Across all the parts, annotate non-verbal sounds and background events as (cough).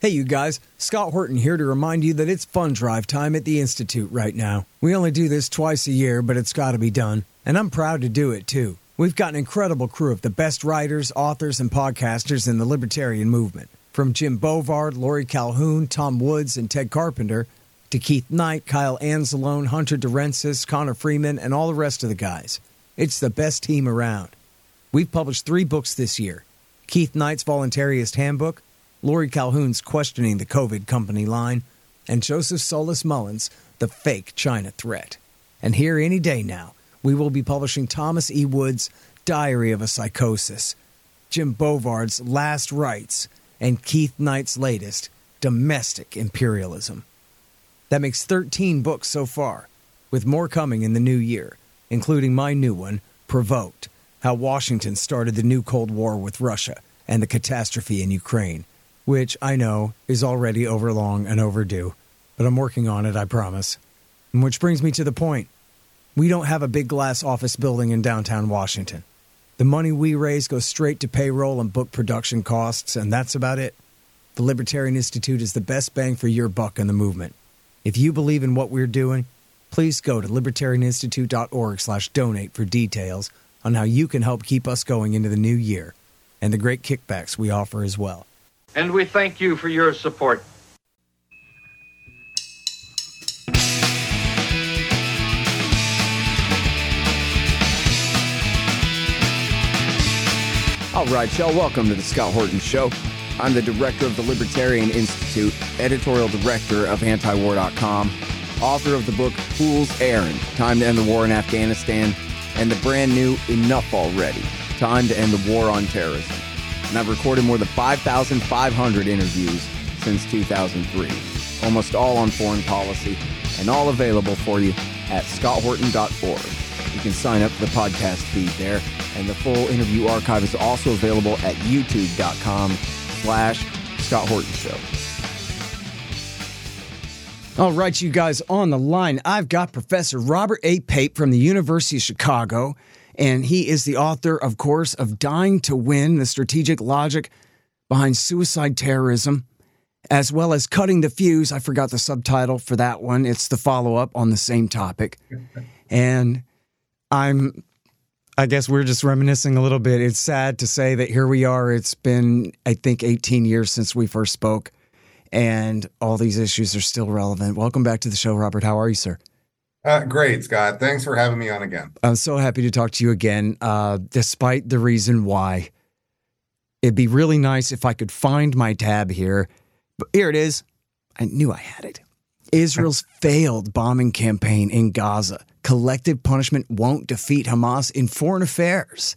Hey, you guys, Scott Horton here to remind you that it's fund drive time at the Institute right now. We only do this twice a year, but it's got to be done. And I'm proud to do it too. We've got an incredible crew of the best writers, authors, and podcasters in the libertarian movement. From Jim Bovard, Lori Calhoun, Tom Woods, and Ted Carpenter, to Keith Knight, Kyle Anzalone, Hunter DeRensis, Connor Freeman, and all the rest of the guys. It's the best team around. We've published three books this year Keith Knight's Voluntarist Handbook, Lori Calhoun's Questioning the COVID Company line, and Joseph Solis Mullen's The Fake China Threat. And here any day now, we will be publishing Thomas E. Woods' Diary of a Psychosis, Jim Bovard's Last Rites, and Keith Knight's latest, Domestic Imperialism. That makes 13 books so far, with more coming in the new year, including my new one, Provoked How Washington Started the New Cold War with Russia and the Catastrophe in Ukraine which I know is already overlong and overdue, but I'm working on it, I promise. And which brings me to the point. We don't have a big glass office building in downtown Washington. The money we raise goes straight to payroll and book production costs, and that's about it. The Libertarian Institute is the best bang for your buck in the movement. If you believe in what we're doing, please go to libertarianinstitute.org/donate for details on how you can help keep us going into the new year and the great kickbacks we offer as well and we thank you for your support. All right, y'all, welcome to the Scott Horton Show. I'm the director of the Libertarian Institute, editorial director of antiwar.com, author of the book Fool's Errand Time to End the War in Afghanistan, and the brand new Enough Already Time to End the War on Terrorism and I've recorded more than 5,500 interviews since 2003, almost all on foreign policy, and all available for you at scotthorton.org. You can sign up for the podcast feed there, and the full interview archive is also available at youtube.com slash Scott Horton Show. All right, you guys on the line. I've got Professor Robert A. Pape from the University of Chicago. And he is the author, of course, of Dying to Win The Strategic Logic Behind Suicide Terrorism, as well as Cutting the Fuse. I forgot the subtitle for that one. It's the follow up on the same topic. And I'm, I guess we're just reminiscing a little bit. It's sad to say that here we are. It's been, I think, 18 years since we first spoke, and all these issues are still relevant. Welcome back to the show, Robert. How are you, sir? Uh, great, Scott. Thanks for having me on again. I'm so happy to talk to you again, uh, despite the reason why. It'd be really nice if I could find my tab here. But here it is. I knew I had it. Israel's (laughs) failed bombing campaign in Gaza. Collective punishment won't defeat Hamas in foreign affairs.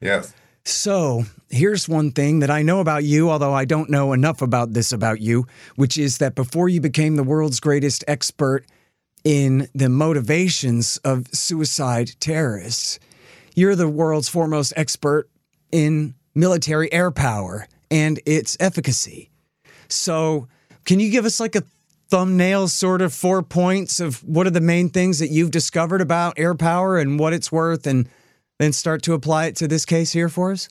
Yes. So here's one thing that I know about you, although I don't know enough about this about you, which is that before you became the world's greatest expert in the motivations of suicide terrorists. You're the world's foremost expert in military air power and its efficacy. So, can you give us like a thumbnail sort of four points of what are the main things that you've discovered about air power and what it's worth and then start to apply it to this case here for us?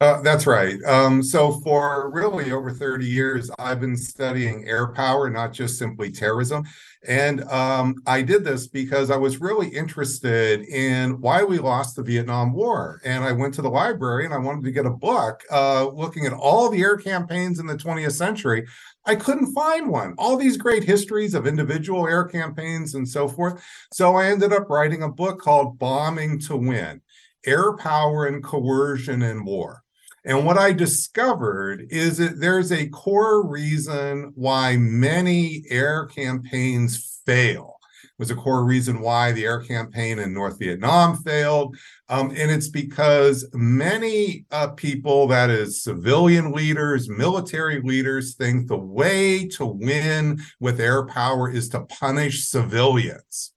Uh, that's right. Um, so, for really over 30 years, I've been studying air power, not just simply terrorism. And um, I did this because I was really interested in why we lost the Vietnam War. And I went to the library and I wanted to get a book uh, looking at all the air campaigns in the 20th century. I couldn't find one. All these great histories of individual air campaigns and so forth. So I ended up writing a book called Bombing to Win Air Power and Coercion in War. And what I discovered is that there's a core reason why many air campaigns fail. It was a core reason why the air campaign in North Vietnam failed. Um, and it's because many uh, people, that is, civilian leaders, military leaders, think the way to win with air power is to punish civilians.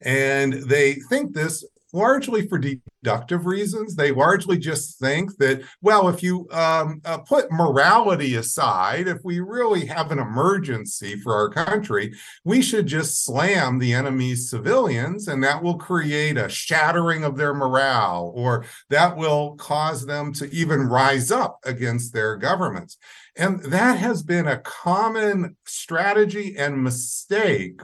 And they think this largely for deductive reasons. They largely just think that, well, if you um, uh, put morality aside, if we really have an emergency for our country, we should just slam the enemy's civilians, and that will create a shattering of their morale, or that will cause them to even rise up against their governments. And that has been a common strategy and mistake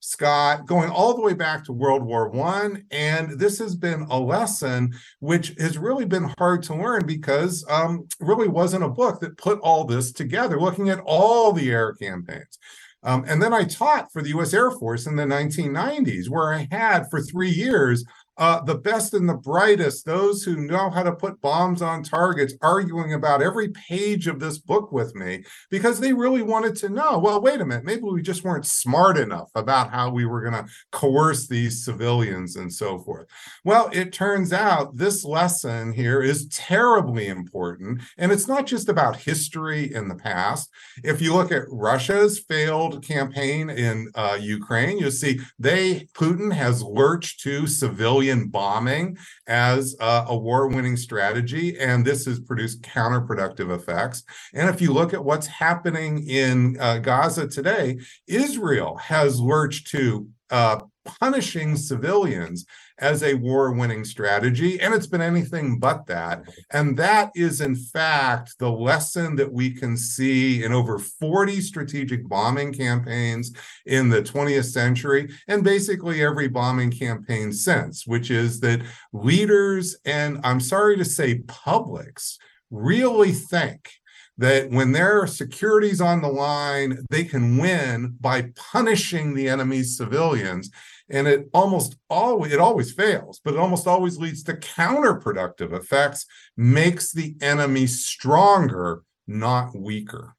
Scott, going all the way back to World War One, and this has been a lesson which has really been hard to learn because um, really wasn't a book that put all this together, looking at all the air campaigns. Um, and then I taught for the U.S. Air Force in the 1990s, where I had for three years uh, the best and the brightest, those who know how to put bombs on targets, arguing about every page of this book with me because they really wanted to know well, wait a minute, maybe we just weren't smart enough about how we were going to coerce these civilians and so forth. Well, it turns out this lesson here is terribly important. And it's not just about history in the past. If you look at Russia's failed campaign in uh, Ukraine, you'll see they, Putin has lurched to civilian civilian bombing as uh, a war winning strategy. And this has produced counterproductive effects. And if you look at what's happening in uh, Gaza today, Israel has lurched to uh, punishing civilians as a war winning strategy. And it's been anything but that. And that is, in fact, the lesson that we can see in over 40 strategic bombing campaigns in the 20th century, and basically every bombing campaign since, which is that leaders and I'm sorry to say, publics really think that when their security's on the line, they can win by punishing the enemy's civilians and it almost always it always fails but it almost always leads to counterproductive effects makes the enemy stronger not weaker.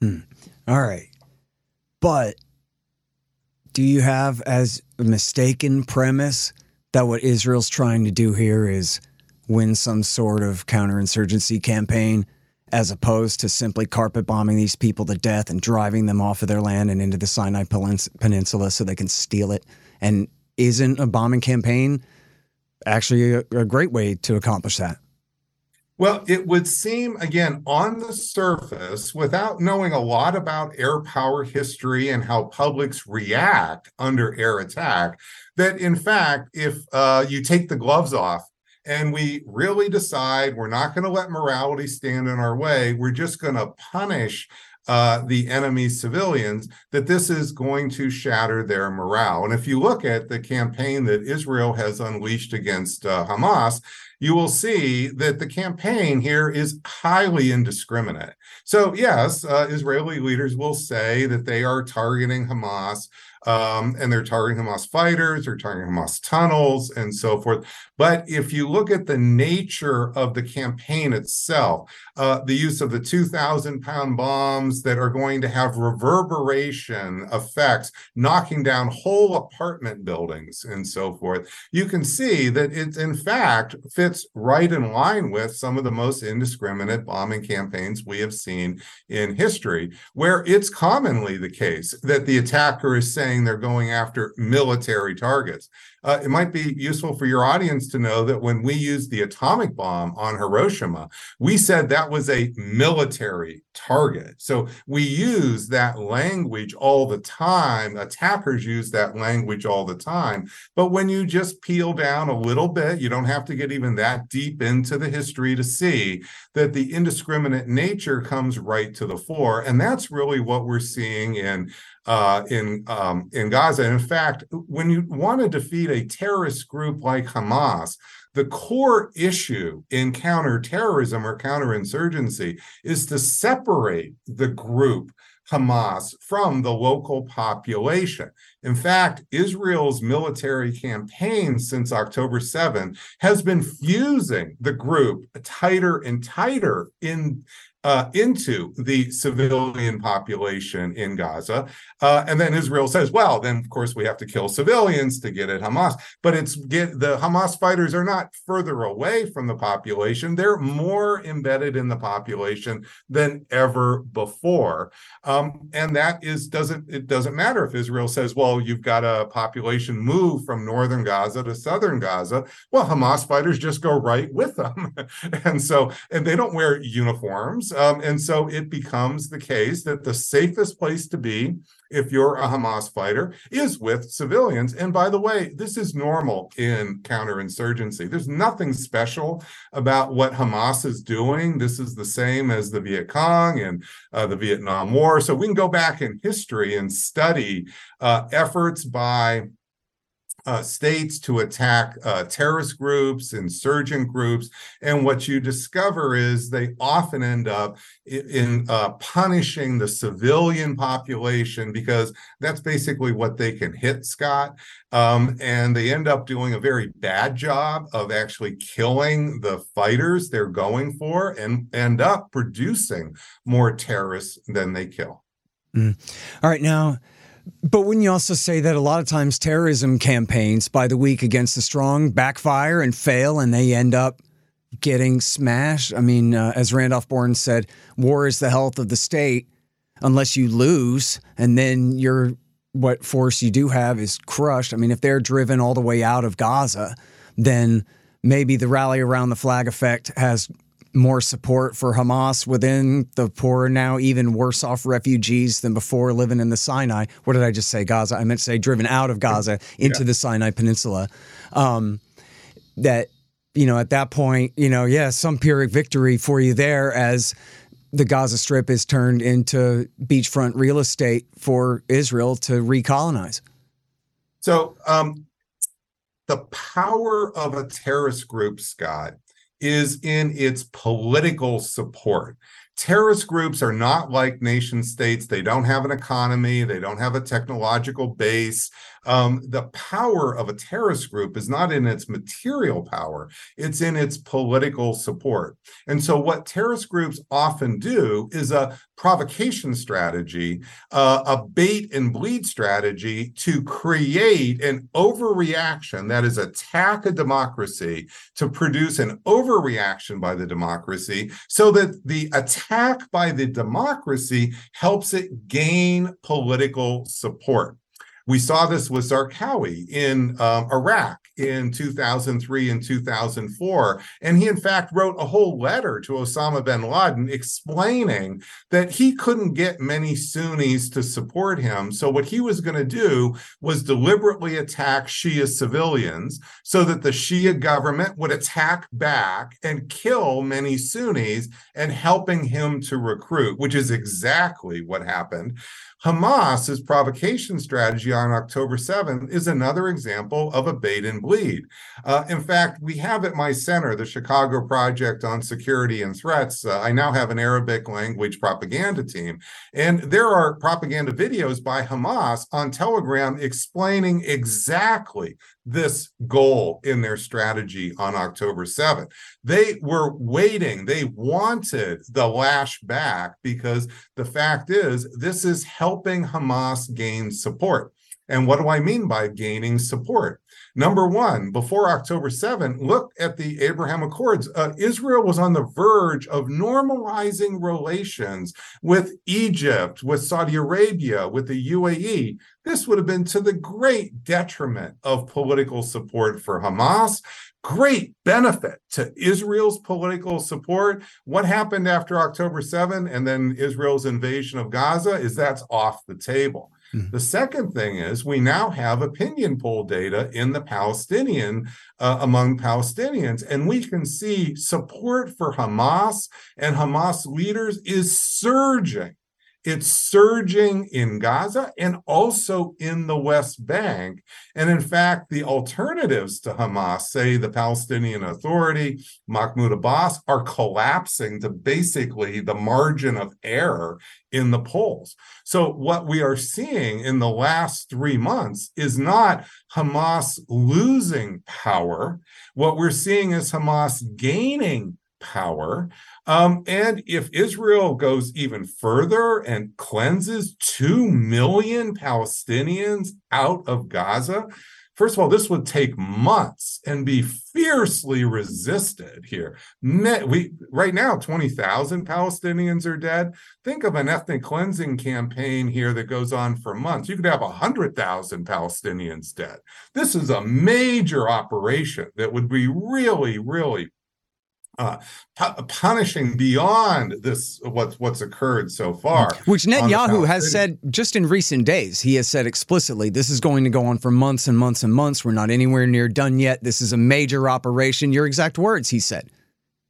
Hmm. all right. But do you have as a mistaken premise that what israel's trying to do here is win some sort of counterinsurgency campaign as opposed to simply carpet bombing these people to death and driving them off of their land and into the Sinai Peninsula so they can steal it and isn't a bombing campaign actually a, a great way to accomplish that? Well, it would seem, again, on the surface, without knowing a lot about air power history and how publics react under air attack, that in fact, if uh, you take the gloves off and we really decide we're not going to let morality stand in our way, we're just going to punish uh, the enemy's civilians, that this is going to shatter their morale. And if you look at the campaign that Israel has unleashed against uh, Hamas, you will see that the campaign here is highly indiscriminate. So, yes, uh, Israeli leaders will say that they are targeting Hamas um, and they're targeting Hamas fighters, they're targeting Hamas tunnels, and so forth. But if you look at the nature of the campaign itself, uh, the use of the 2,000 pound bombs that are going to have reverberation effects, knocking down whole apartment buildings, and so forth, you can see that it, in fact, fits right in line with some of the most indiscriminate bombing campaigns we have seen in history, where it's commonly the case that the attacker is saying they're going after military targets. Uh, it might be useful for your audience to know that when we used the atomic bomb on Hiroshima, we said that was a military target. So we use that language all the time. Attackers use that language all the time. But when you just peel down a little bit, you don't have to get even that deep into the history to see that the indiscriminate nature comes right to the fore. And that's really what we're seeing in uh, in um, in Gaza. In fact, when you want to defeat a terrorist group like Hamas, the core issue in counterterrorism or counterinsurgency is to separate the group Hamas from the local population. In fact, Israel's military campaign since October 7 has been fusing the group tighter and tighter in uh, into the civilian population in Gaza. Uh, and then Israel says, well, then of course we have to kill civilians to get at Hamas. But it's get the Hamas fighters are not further away from the population. They're more embedded in the population than ever before. Um, and that is doesn't it doesn't matter if Israel says, well, you've got a population move from northern Gaza to southern Gaza. Well, Hamas fighters just go right with them. (laughs) and so and they don't wear uniforms. Um, and so it becomes the case that the safest place to be if you're a Hamas fighter is with civilians. And by the way, this is normal in counterinsurgency. There's nothing special about what Hamas is doing. This is the same as the Viet Cong and uh, the Vietnam War. So we can go back in history and study uh, efforts by uh, states to attack uh, terrorist groups, insurgent groups, and what you discover is they often end up in, in uh, punishing the civilian population because that's basically what they can hit, Scott. Um, and they end up doing a very bad job of actually killing the fighters they're going for, and end up producing more terrorists than they kill. Mm. All right, now but wouldn't you also say that a lot of times terrorism campaigns by the weak against the strong backfire and fail and they end up getting smashed? I mean, uh, as Randolph Bourne said, war is the health of the state unless you lose and then your what force you do have is crushed. I mean, if they're driven all the way out of Gaza, then maybe the rally around the flag effect has more support for Hamas within the poor, now even worse off refugees than before living in the Sinai. What did I just say? Gaza. I meant to say driven out of Gaza into yeah. the Sinai Peninsula. Um, that, you know, at that point, you know, yeah, some Pyrrhic victory for you there as the Gaza Strip is turned into beachfront real estate for Israel to recolonize. So, um, the power of a terrorist group, Scott, is in its political support. Terrorist groups are not like nation states. They don't have an economy, they don't have a technological base. Um, the power of a terrorist group is not in its material power, it's in its political support. And so, what terrorist groups often do is a provocation strategy, uh, a bait and bleed strategy to create an overreaction that is attack a democracy to produce an overreaction by the democracy so that the attack by the democracy helps it gain political support. We saw this with Zarqawi in um, Iraq in 2003 and 2004. And he, in fact, wrote a whole letter to Osama bin Laden explaining that he couldn't get many Sunnis to support him. So, what he was going to do was deliberately attack Shia civilians so that the Shia government would attack back and kill many Sunnis and helping him to recruit, which is exactly what happened. Hamas's provocation strategy on October 7th is another example of a bait and bleed. Uh, in fact, we have at my center, the Chicago Project on Security and Threats. Uh, I now have an Arabic language propaganda team, and there are propaganda videos by Hamas on Telegram explaining exactly this goal in their strategy on October 7th. They were waiting, they wanted the lash back because the fact is, this is helping Hamas gain support. And what do I mean by gaining support? Number one, before October 7, look at the Abraham Accords. Uh, Israel was on the verge of normalizing relations with Egypt, with Saudi Arabia, with the UAE. This would have been to the great detriment of political support for Hamas. Great benefit to Israel's political support. What happened after October 7 and then Israel's invasion of Gaza is that's off the table. Mm-hmm. The second thing is we now have opinion poll data in the Palestinian uh, among Palestinians, and we can see support for Hamas and Hamas leaders is surging. It's surging in Gaza and also in the West Bank. And in fact, the alternatives to Hamas, say the Palestinian Authority, Mahmoud Abbas, are collapsing to basically the margin of error in the polls. So, what we are seeing in the last three months is not Hamas losing power. What we're seeing is Hamas gaining power. Um, and if Israel goes even further and cleanses 2 million Palestinians out of Gaza, First of all, this would take months and be fiercely resisted here. We right now, 20,000 Palestinians are dead. Think of an ethnic cleansing campaign here that goes on for months. You could have 100,000 Palestinians dead. This is a major operation that would be really, really uh, pu- punishing beyond this what's what's occurred so far. Which Netanyahu has said just in recent days. He has said explicitly, "This is going to go on for months and months and months. We're not anywhere near done yet. This is a major operation." Your exact words, he said.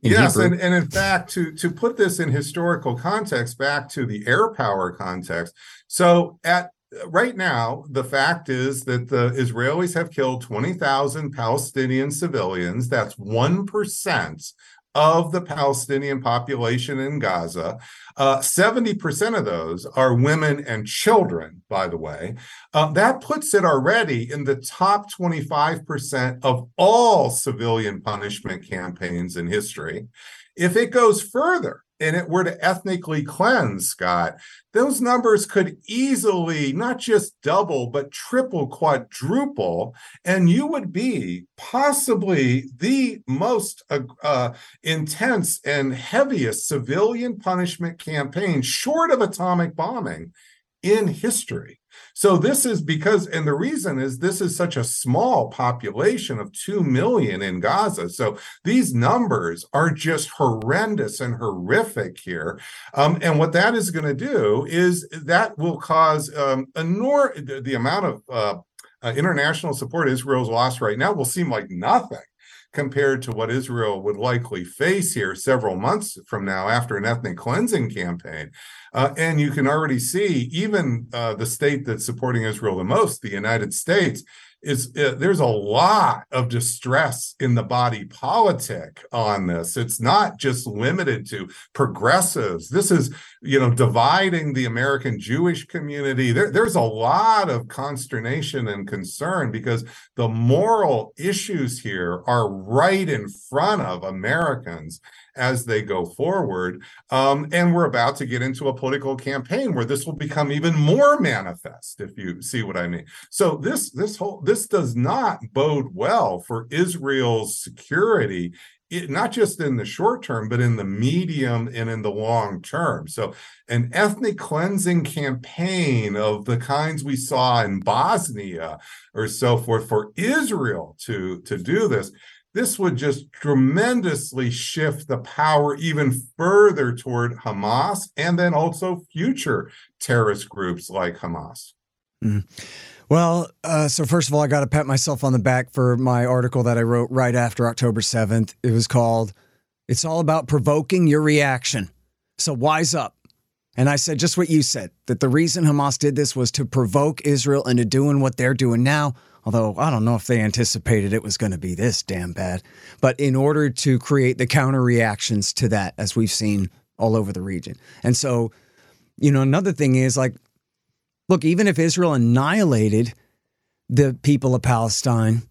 Yes, and, and in fact, to to put this in historical context, back to the air power context. So at right now, the fact is that the Israelis have killed 20,000 Palestinian civilians. That's 1% of the Palestinian population in Gaza. Uh, 70% of those are women and children, by the way. Uh, that puts it already in the top 25% of all civilian punishment campaigns in history. If it goes further, and it were to ethnically cleanse, Scott, those numbers could easily not just double, but triple, quadruple. And you would be possibly the most uh, uh, intense and heaviest civilian punishment campaign, short of atomic bombing, in history. So this is because, and the reason is this is such a small population of 2 million in Gaza. So these numbers are just horrendous and horrific here. Um, and what that is going to do is that will cause um, nor the amount of uh, uh, international support Israel's lost right now will seem like nothing compared to what Israel would likely face here several months from now after an ethnic cleansing campaign. Uh, and you can already see even uh, the state that's supporting Israel the most, the United States, is uh, there's a lot of distress in the body politic on this. It's not just limited to progressives. This is, you know, dividing the American Jewish community. There, there's a lot of consternation and concern because the moral issues here are right in front of Americans as they go forward. Um, and we're about to get into a political campaign where this will become even more manifest, if you see what I mean. So this this whole this does not bode well for Israel's security. It, not just in the short term, but in the medium and in the long term. So, an ethnic cleansing campaign of the kinds we saw in Bosnia or so forth for Israel to, to do this this would just tremendously shift the power even further toward Hamas and then also future terrorist groups like Hamas. Mm. Well, uh, so first of all, I got to pat myself on the back for my article that I wrote right after October 7th. It was called It's All About Provoking Your Reaction. So wise up. And I said just what you said that the reason Hamas did this was to provoke Israel into doing what they're doing now although I don't know if they anticipated it was going to be this damn bad. But in order to create the counter reactions to that, as we've seen all over the region. And so, you know, another thing is like, look, even if Israel annihilated the people of Palestine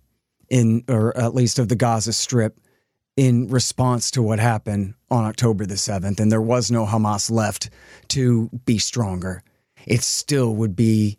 in, or at least of the Gaza Strip, in response to what happened on October the 7th, and there was no Hamas left to be stronger, it still would be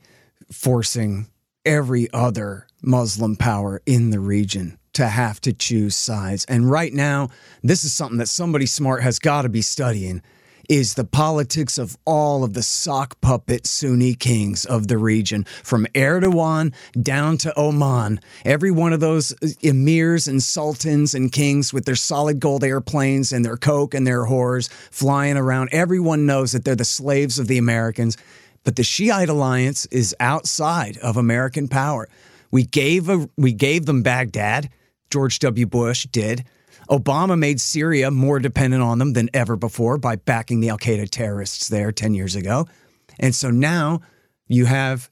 forcing every other Muslim power in the region to have to choose sides. And right now, this is something that somebody smart has got to be studying is the politics of all of the sock puppet Sunni kings of the region, from Erdogan down to Oman. Every one of those uh, emirs and sultans and kings with their solid gold airplanes and their coke and their whores flying around, everyone knows that they're the slaves of the Americans. But the Shiite alliance is outside of American power. We gave a, we gave them Baghdad. George W. Bush did. Obama made Syria more dependent on them than ever before by backing the Al Qaeda terrorists there 10 years ago. And so now you have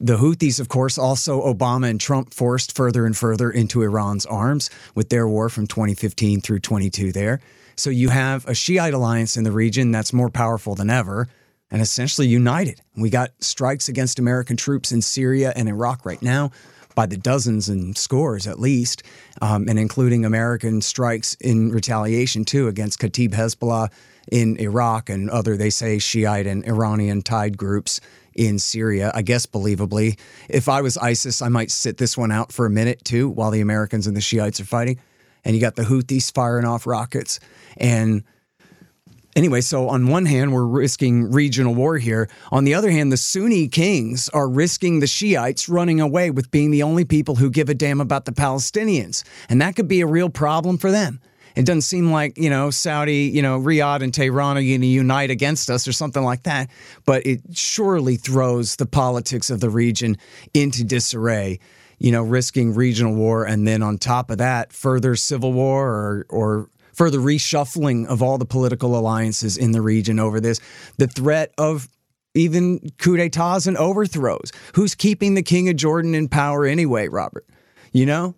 the Houthis, of course, also Obama and Trump forced further and further into Iran's arms with their war from 2015 through 22 there. So you have a Shiite alliance in the region that's more powerful than ever and essentially united. We got strikes against American troops in Syria and Iraq right now. by the dozens and scores at least, um, and including American strikes in retaliation too against Kataib Hezbollah in Iraq and other, they say, Shiite and Iranian tied groups in Syria. I guess believably, if I was ISIS, I might sit this one out for a minute too while the Americans and the Shiites are fighting. And you got the Houthis firing off rockets and anyway, so on one hand, we're risking regional war here. On the other hand, the Sunni kings are risking the Shiites running away with being the only people who give a damn about the Palestinians. And that could be a real problem for them. It doesn't seem like, you know, Saudi, you know, Riyadh and Tehran are going to unite against us or something like that. But it surely throws the politics of the region into disarray, you know, risking regional war. And then on top of that, further civil war or, or further reshuffling of all the political alliances in the region over this, the threat of even coup d'etats and overthrows. Who's keeping the king of Jordan in power anyway, Robert? You know?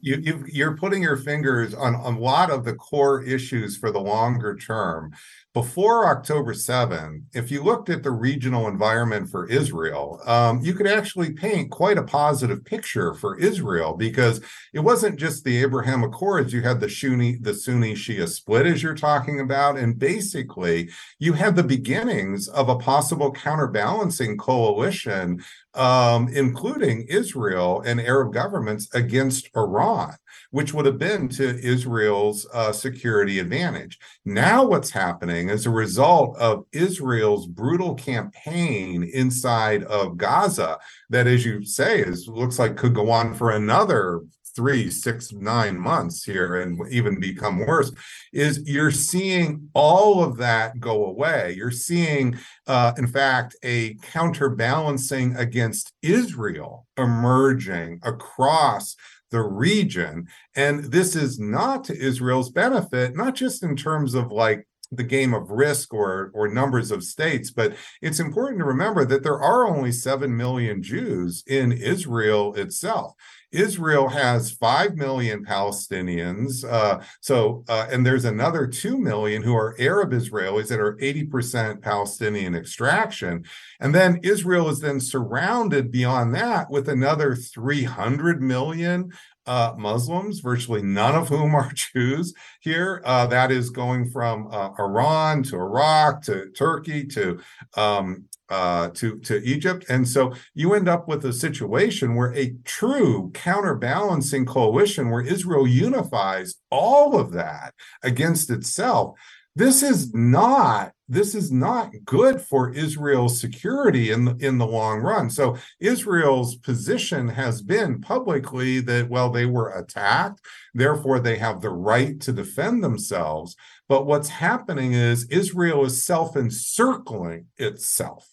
You, you, are putting your fingers on, on a lot of the core issues for the longer term before October 7, if you looked at the regional environment for Israel, um, you could actually paint quite a positive picture for Israel because it wasn't just the Abraham Accords. You had the Sunni, the Sunni Shia split, as you're talking about, and basically you had the beginnings of a possible counterbalancing coalition, um, including Israel and Arab governments against Iran which would have been to Israel's uh, security advantage. Now, what's happening as a result of Israel's brutal campaign inside of Gaza, that, as you say, is looks like could go on for another three, six, nine months here and even become worse, is you're seeing all of that go away. You're seeing, uh, in fact, a counterbalancing against Israel emerging across the region. And this is not to Israel's benefit, not just in terms of like the game of risk or or numbers of states but it's important to remember that there are only 7 million Jews in Israel itself Israel has 5 million Palestinians. Uh, so, uh, and there's another 2 million who are Arab Israelis that are 80% Palestinian extraction. And then Israel is then surrounded beyond that with another 300 million uh, Muslims, virtually none of whom are (laughs) Jews here. Uh, that is going from uh, Iran to Iraq to Turkey to um, uh, to to Egypt, and so you end up with a situation where a true counterbalancing coalition, where Israel unifies all of that against itself. This is not this is not good for Israel's security in the, in the long run. So Israel's position has been publicly that well they were attacked, therefore they have the right to defend themselves. But what's happening is Israel is self-encircling itself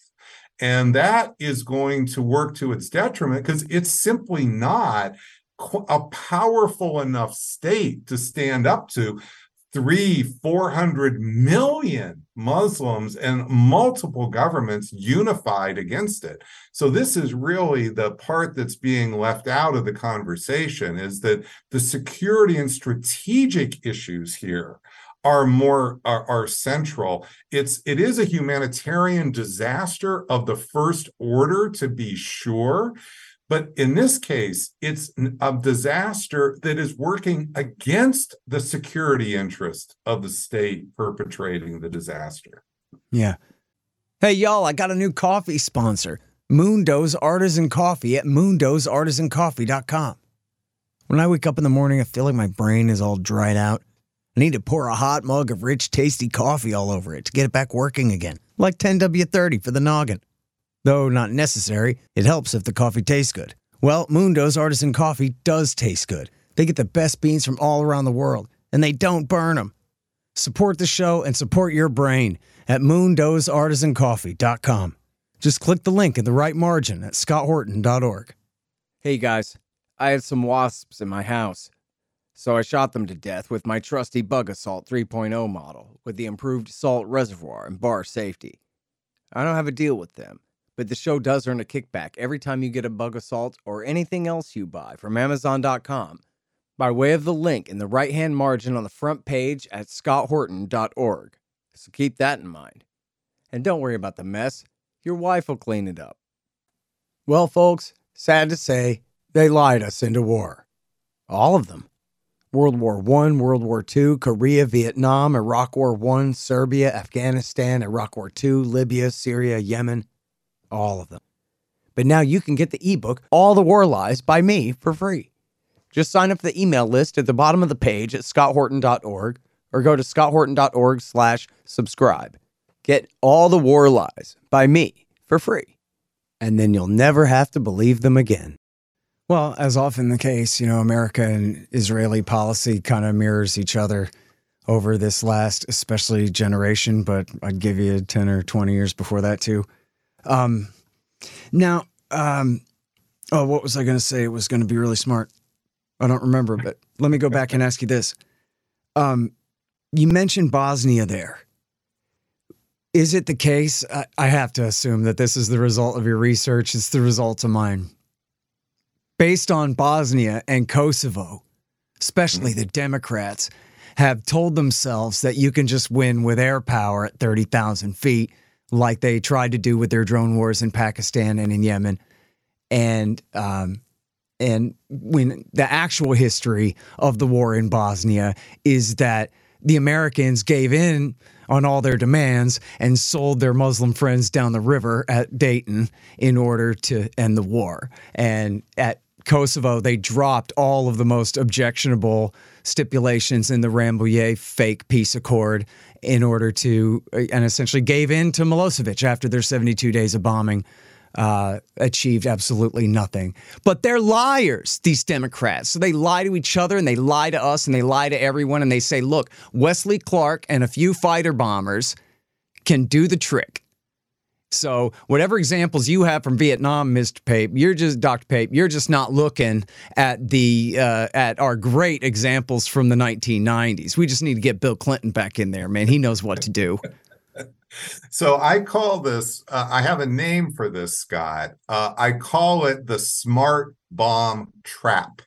and that is going to work to its detriment because it's simply not a powerful enough state to stand up to three, 400 million Muslims and multiple governments unified against it. So this is really the part that's being left out of the conversation is that the security and strategic issues here are more are, are central it's it is a humanitarian disaster of the first order to be sure but in this case it's a disaster that is working against the security interest of the state perpetrating the disaster. Yeah. Hey y'all i got a new coffee sponsor Moon Does artisan coffee at moondoesartisancoffee.com when i wake up in the morning i feel like my brain is all dried out. I need to pour a hot mug of rich, tasty coffee all over it to get it back working again, like 10W30 for the noggin. Though not necessary, it helps if the coffee tastes good. Well, Moon Does artisan coffee does taste good. They get the best beans from all around the world, and they don't burn them. Support the show and support your brain at moondoesartisancoffee.com. Just click the link in the right margin at scotthorton.org. Hey guys, I had some wasps in my house. So I shot them to death with my trusty Bug Assault 3.0 model with the improved salt reservoir and bar safety. I don't have a deal with them, but the show does earn a kickback every time you get a Bug Assault or anything else you buy from Amazon.com by way of the link in the right hand margin on the front page at scotthorton.org. So keep that in mind. And don't worry about the mess, your wife will clean it up. Well, folks, sad to say, They lied us into war. All of them. World War I, World War II, Korea, Vietnam, Iraq War I, Serbia, Afghanistan, Iraq War II, Libya, Syria, Yemen. All of them. But now you can get the ebook, All the War Lies, by me for free. Just sign up for the email list at the bottom of the page at scotthorton.org or go to scotthorton.org slash subscribe. Get All the War Lies by me for free. And then you'll never have to believe them again. Well, as often the case, you know, America and Israeli policy kind of mirrors each other over this last, especially generation, but I'd give you 10 or 20 years before that too. Um, now, um, oh, what was I going to say? It was going to be really smart. I don't remember, but let me go back and ask you this. Um, you mentioned Bosnia there. Is it the case? I, I have to assume that this is the result of your research. It's the result of mine based on Bosnia and Kosovo, especially the Democrats, have told themselves that you can just win with air power at 30,000 feet, like they tried to do with their drone wars in Pakistan and in Yemen. And, um, and when the actual history of the war in Bosnia is that the Americans gave in on all their demands and sold their Muslim friends down the river at Dayton in order to end the war. And at Kosovo, they dropped all of the most objectionable stipulations in the Rambouillet fake peace accord in order to, and essentially gave in to Milosevic after their 72 days of bombing. Uh, achieved absolutely nothing. But they're liars, these Democrats. So they lie to each other and they lie to us and they lie to everyone and they say, look, Wesley Clark and a few fighter bombers can do the trick. So whatever examples you have from Vietnam, Mr. Pape, you're just Dr. Pape, you're just not looking at the uh, at our great examples from the 1990s. We just need to get Bill Clinton back in there, man. He knows what to do. (laughs) so I call this. Uh, I have a name for this, Scott. Uh, I call it the smart bomb trap.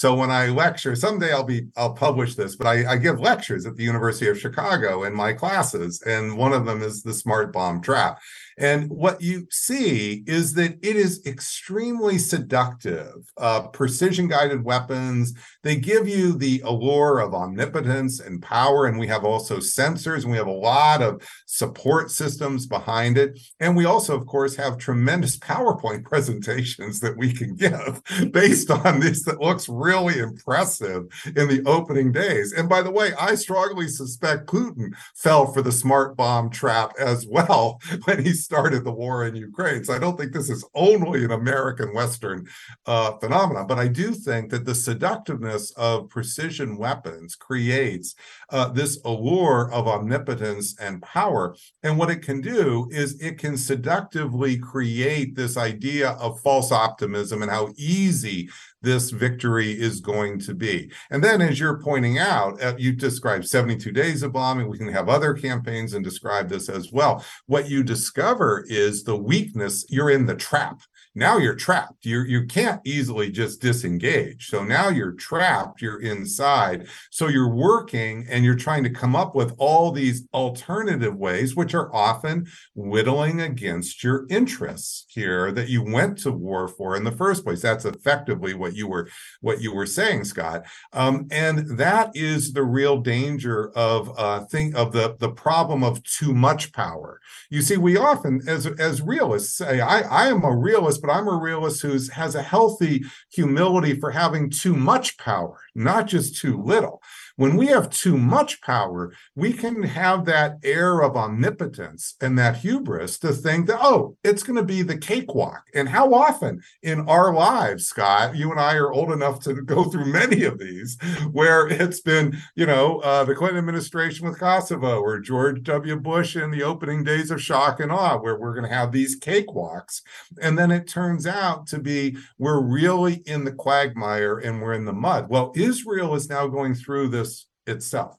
So when I lecture, someday I'll be I'll publish this, but I, I, give lectures at the University of Chicago in my classes, and one of them is the smart bomb trap. And what you see is that it is extremely seductive. Uh, precision guided weapons, they give you the allure of omnipotence and power. And we have also sensors and we have a lot of support systems behind it. And we also, of course, have tremendous PowerPoint (laughs) presentations that we can give (laughs) based on this that looks really impressive in the opening days. And by the way, I strongly suspect Putin fell for the smart bomb trap as well (laughs) when he started the war in Ukraine. So I don't think this is only an American Western uh, phenomenon, but I do think that the seductiveness of precision weapons creates uh, this allure of omnipotence and power. And what it can do is it can seductively create this idea of false optimism and how easy this victory is going to be. And then, as you're pointing out, uh, you described 72 days of bombing. We can have other campaigns and describe this as well. What you discover is the weakness, you're in the trap now you're trapped. You you can't easily just disengage. So now you're trapped. You're inside. So you're working and you're trying to come up with all these alternative ways which are often whittling against your interests here that you went to war for in the first place. That's effectively what you were what you were saying scott. Um, and that is the real danger of uh thing of the the problem of too much power. You see we often as as realists say i i am a realist but I'm a realist who has a healthy humility for having too much power, not just too little. When we have too much power, we can have that air of omnipotence and that hubris to think that, oh, it's going to be the cakewalk. And how often in our lives, Scott, you and I are old enough to go through (laughs) many of these where it's been, you know, uh, the Clinton administration with Kosovo or George W. Bush in the opening days of shock and awe, where we're going to have these cakewalks. And then it turns out to be we're really in the quagmire and we're in the mud. Well, Israel is now going through this itself.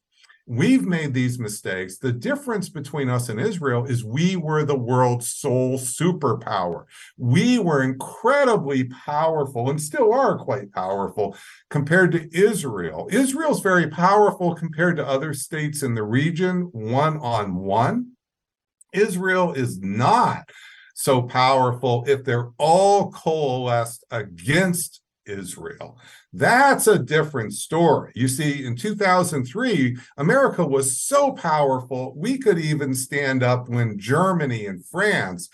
We've made these mistakes. The difference between us and Israel is we were the world's sole superpower. We were incredibly powerful and still are quite powerful compared to Israel. Israel's very powerful compared to other states in the region, one on one. Israel is not so powerful if they're all coalesced against Israel. That's a different story. You see, in 2003, America was so powerful, we could even stand up when Germany and France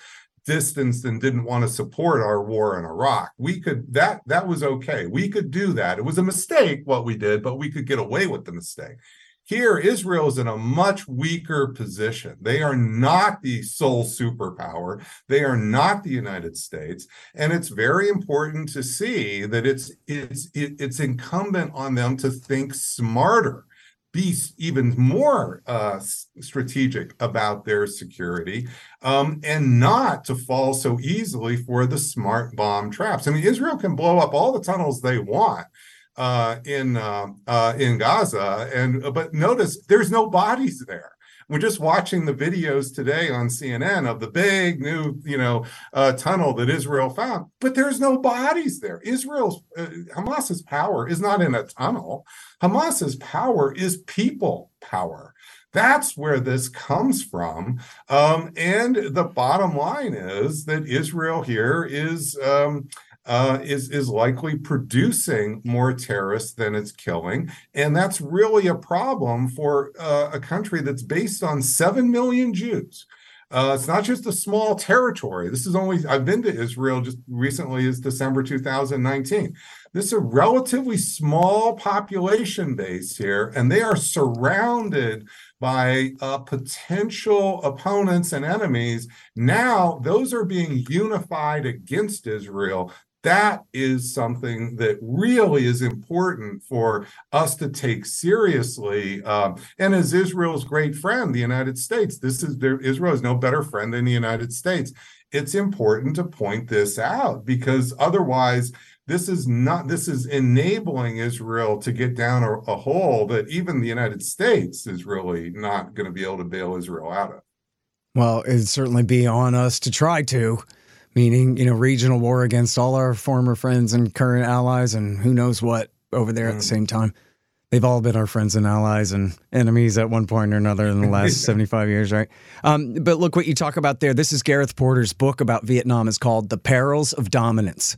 distanced and didn't want to support our war in Iraq. We could that that was okay. We could do that. It was a mistake what we did, but we could get away with the mistake. Here, Israel is in a much weaker position. They are not the sole superpower. They are not the United States, and it's very important to see that it's it's it's incumbent on them to think smarter be even more uh, strategic about their security um, and not to fall so easily for the smart bomb traps. I mean, Israel can blow up all the tunnels they want uh, in uh, uh in Gaza, and but notice there's no bodies there. We're just watching the videos today on CNN of the big new, you know, uh, tunnel that Israel found, but there's no bodies there. Israel's uh, Hamas's power is not in a tunnel. Hamas's power is people power. That's where this comes from. Um, and the bottom line is that Israel here is um, uh, is is likely producing more terrorists than it's killing, and that's really a problem for uh, a country that's based on seven million Jews. Uh, it's not just a small territory. This is only I've been to Israel just recently is December 2019. This is a relatively small population base here, and they are surrounded by uh, potential opponents and enemies. Now, those are being unified against Israel that is something that really is important for us to take seriously. Um, and as Israel's great friend, the United States, this is there, Israel is no better friend than the United States. It's important to point this out because otherwise, this is not this is enabling Israel to get down a, a hole that even the United States is really not going to be able to bail Israel out of. Well, it'd certainly be on us to try to meaning you know regional war against all our former friends and current allies and who knows what over there at the mm. same time. They've all been our friends and allies and enemies at one point or another in the last (laughs) 75 years right? Um, but look what you talk about there. This is gareth porter's book about vietnam. Is called the perils of dominance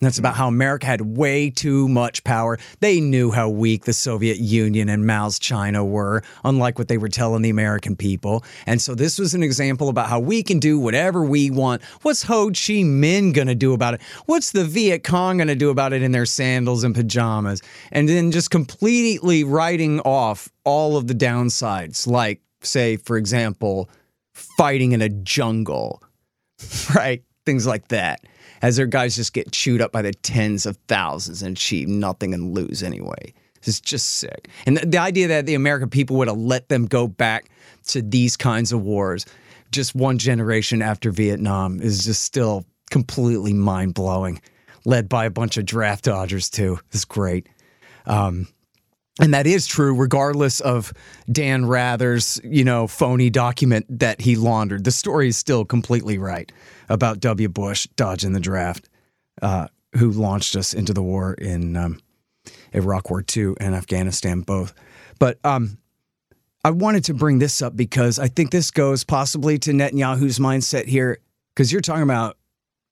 that's about how America had way too much power. They knew how weak the Soviet Union and Mao's China were, unlike what they were telling the American people. And so this was an example about how we can do whatever we want. What's Ho Chi Minh going to do about it? What's the Viet Cong going to do about it in their sandals and pajamas? And then just completely writing off all of the downsides, like, say, for example, fighting in a jungle, (laughs) right? Things like that as their guys just get chewed up by the tens of thousands and achieve nothing and lose anyway. It's just sick. And the, the idea that the American people would have let them go back to these kinds of wars just one generation after Vietnam is just still completely mind blowing. Led by a bunch of draft dodgers, too. It's great. Um, and that is true regardless of Dan Rather's, you know, phony document that he laundered. The story is still completely right about W. Bush dodging the draft, uh, who launched us into the war in um, Iraq War II and Afghanistan both. But um, I wanted to bring this up because I think this goes possibly to Netanyahu's mindset here, because you're talking about,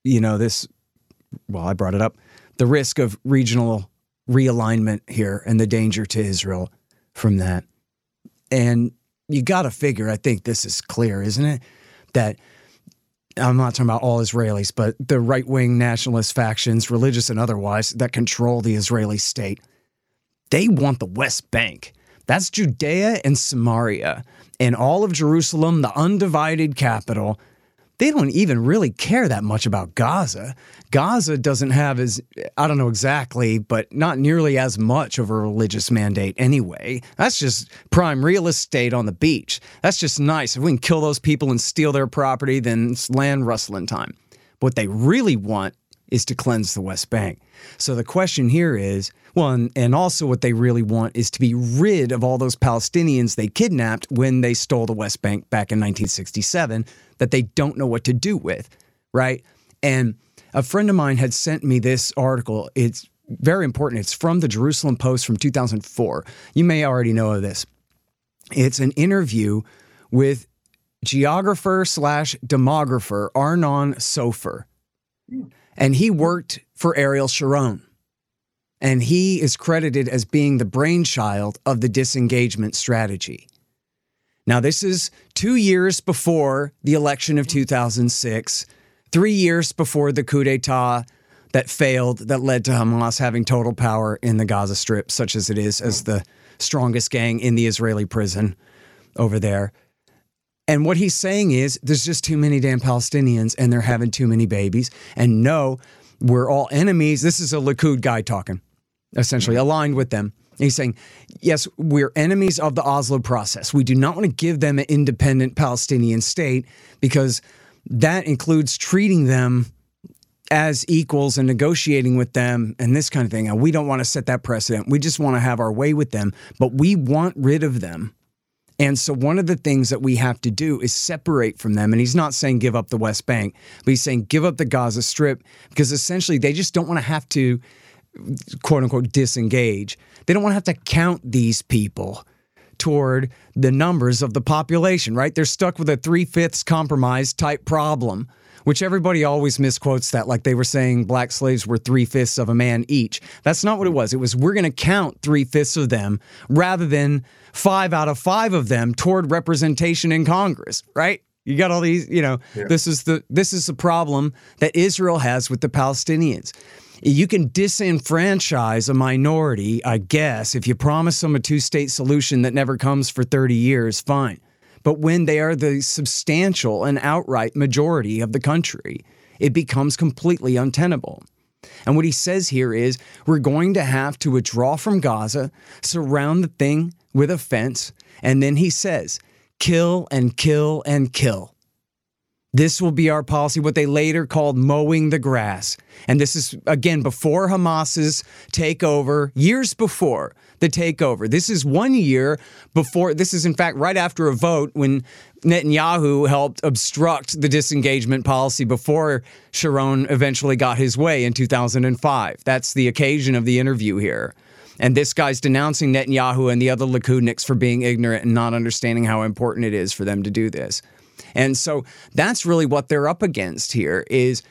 you know, this. Well, I brought it up, the risk of regional realignment here and the danger to Israel from that. And you got to figure, I think this is clear, isn't it? That I'm not talking about all Israelis, but the right wing nationalist factions, religious and otherwise, that control the Israeli state, they want the West Bank. That's Judea and Samaria and all of Jerusalem, the undivided capital they don't even really care that much about Gaza. Gaza doesn't have as, I don't know exactly, but not nearly as much of a religious mandate anyway. That's just prime real estate on the beach. That's just nice. If we can kill those people and steal their property, then it's land rustling time. What they really want is to cleanse the West Bank. So the question here is well, and, and, also what they really want is to be rid of all those Palestinians they kidnapped when they stole the West Bank back in 1967 that they don't know what to do with, right? And a friend of mine had sent me this article. It's very important. It's from the Jerusalem Post from 2004. You may already know of this. It's an interview with geographer slash demographer Arnon Soffer. And he worked for Ariel Sharon. And he is credited as being the brainchild of the disengagement strategy. Now, this is two years before the election of 2006, three years before the coup d'etat that failed, that led to Hamas having total power in the Gaza Strip, such as it is, as the strongest gang in the Israeli prison over there. And what he's saying is there's just too many damn Palestinians and they're having too many babies. And no, we're all enemies. This is a Likud guy talking, essentially aligned with them. He's saying, yes, we're enemies of the Oslo process. We do not want to give them an independent Palestinian state because that includes treating them as equals and negotiating with them and this kind of thing. And we don't want to set that precedent. We just want to have our way with them, but we want rid of them. And so, one of the things that we have to do is separate from them. And he's not saying give up the West Bank, but he's saying give up the Gaza Strip because essentially they just don't want to have to, quote unquote, disengage. They don't want to have to count these people toward the numbers of the population, right? They're stuck with a three fifths compromise type problem which everybody always misquotes that, like they were saying black slaves were three fifths of a man each. That's not what it was. It was we're going to count three fifths of them rather than five out of five of them toward representation in Congress, right? You got all these, you know, yeah. this is the this is the problem that Israel has with the Palestinians. You can disenfranchise a minority, I guess, if you promise them a two-state solution that never comes for 30 years, fine. But when they are the substantial and outright majority of the country, it becomes completely untenable. And what he says here is we're going to have to withdraw from Gaza, surround the thing with a fence, and then he says, kill and kill and kill. This will be our policy, what they later called mowing the grass. And this is, again, before Hamas's takeover, years before the takeover. This is one year before, this is in fact right after a vote when Netanyahu helped obstruct the disengagement policy before Sharon eventually got his way in 2005. That's the occasion of the interview here. And this guy's denouncing Netanyahu and the other Likudniks for being ignorant and not understanding how important it is for them to do this. And so that's really what they're up against here is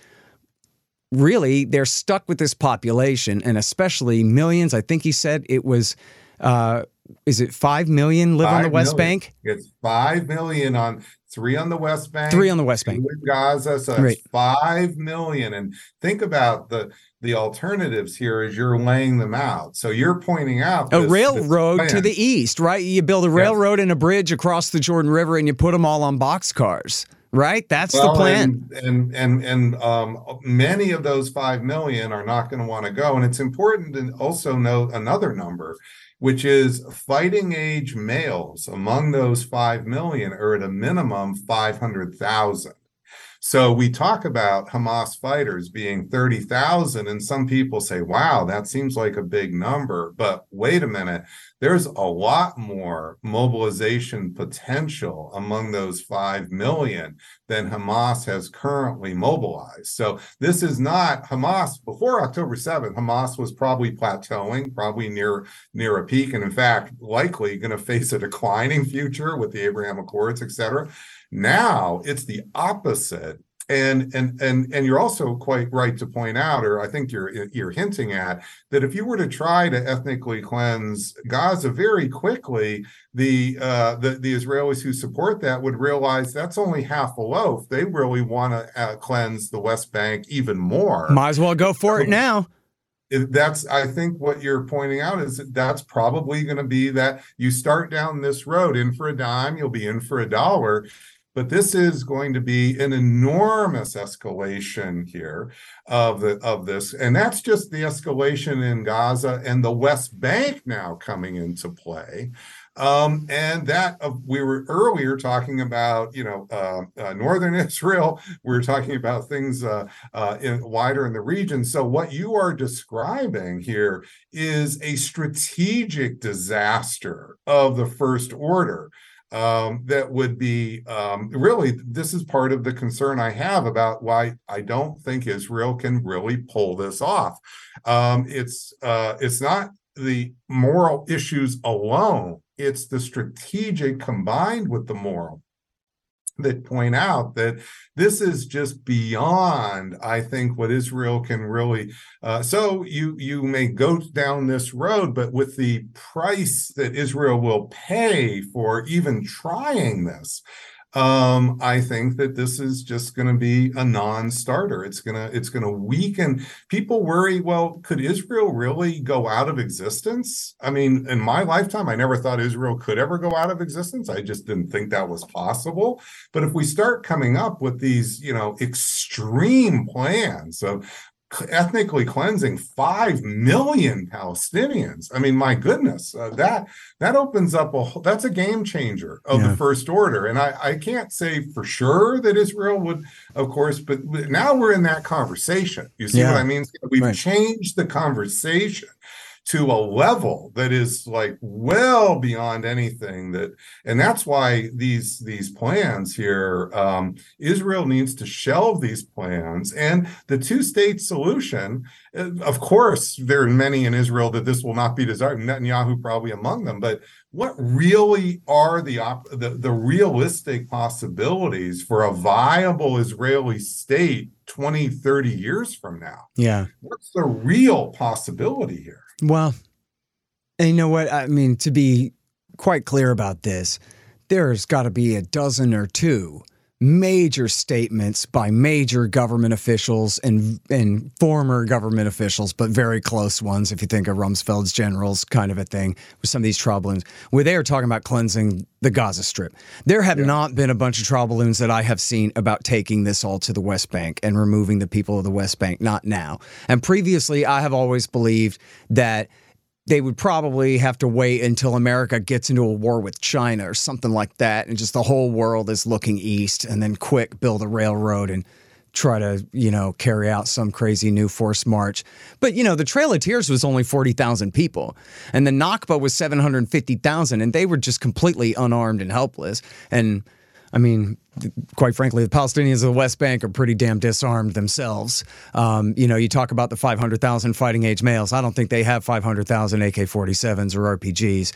really they're stuck with this population and especially millions. I think he said it was uh, is it five million live five on the West million. Bank? It's five million on three on the West Bank, three on the West Bank, Gaza. So right. five million. And think about the the alternatives here as you're laying them out. So you're pointing out this, a railroad to the east, right? You build a railroad yes. and a bridge across the Jordan River, and you put them all on boxcars. Right, that's well, the plan. And and and, and um, many of those five million are not going to want to go. And it's important to also note another number which is fighting age males among those 5 million are at a minimum 500,000. So we talk about Hamas fighters being 30,000, and some people say, wow, that seems like a big number. But wait a minute, there's a lot more mobilization potential among those 5 million than Hamas has currently mobilized. So this is not Hamas before October 7th. Hamas was probably plateauing, probably near near a peak, and in fact, likely going to face a declining future with the Abraham Accords, et cetera. Now it's the opposite. And and and and you're also quite right to point out, or I think you're you're hinting at that if you were to try to ethnically cleanse Gaza very quickly, the uh, the the Israelis who support that would realize that's only half a loaf. They really want to uh, cleanse the West Bank even more. Might as well go for it now that's i think what you're pointing out is that that's probably going to be that you start down this road in for a dime you'll be in for a dollar but this is going to be an enormous escalation here of the of this. And that's just the escalation in gaza and the west bank now coming into play. Um, and that uh, we were earlier talking about you know uh, uh, northern (laughs) israel. We were talking about things uh, uh, in, wider in the region. So what you are describing here is a strategic disaster of the first order um, that would be um, really this is part of the concern I have about why I don't think Israel can really pull this off. Um, it's uh, it's not the moral issues alone; it's the strategic combined with the moral that point out that this is just beyond i think what israel can really uh, so you you may go down this road but with the price that israel will pay for even trying this um, I think that this is just going to be a non-starter. It's gonna it's gonna weaken. People worry. Well, could Israel really go out of existence? I mean, in my lifetime, I never thought Israel could ever go out of existence. I just didn't think that was possible. But if we start coming up with these, you know, extreme plans of ethnically cleansing 5 million palestinians i mean my goodness uh, that that opens up a that's a game changer of yeah. the first order and i i can't say for sure that israel would of course but now we're in that conversation you see yeah. what i mean we've right. changed the conversation to a level that is like well beyond anything that and that's why these these plans here um, israel needs to shelve these plans. And the two state solution uh, of course there are many in israel that this will not be desired netanyahu probably among them but what really are the, op- the the realistic possibilities for a viable israeli state 20 30 years from now? Yeah. What's the real possibility here well, and you know what? I mean, to be quite clear about this, there's got to be a dozen or two major statements by major government officials and and former government officials, but very close ones. If you think of Rumsfeld's generals, kind of a thing with some of these trial balloons, where they are talking about cleansing the Gaza Strip. There have yeah. not been a bunch of trial balloons that I have seen about taking this all to the West Bank and removing the people of the West Bank. Not now. And previously, I have always believed that they would probably have to wait until America gets into a war with China or something like that, and just the whole world is looking east, and then quick build a railroad and try to you know carry out some crazy new force march. But you know the Trail of Tears was only forty thousand people, and the Nakba was seven hundred fifty thousand, and they were just completely unarmed and helpless. And I mean, quite frankly, the Palestinians of the West Bank are pretty damn disarmed themselves. Um, you know, you talk about the 500,000 fighting age males. I don't think they have 500,000 AK-47s or RPGs.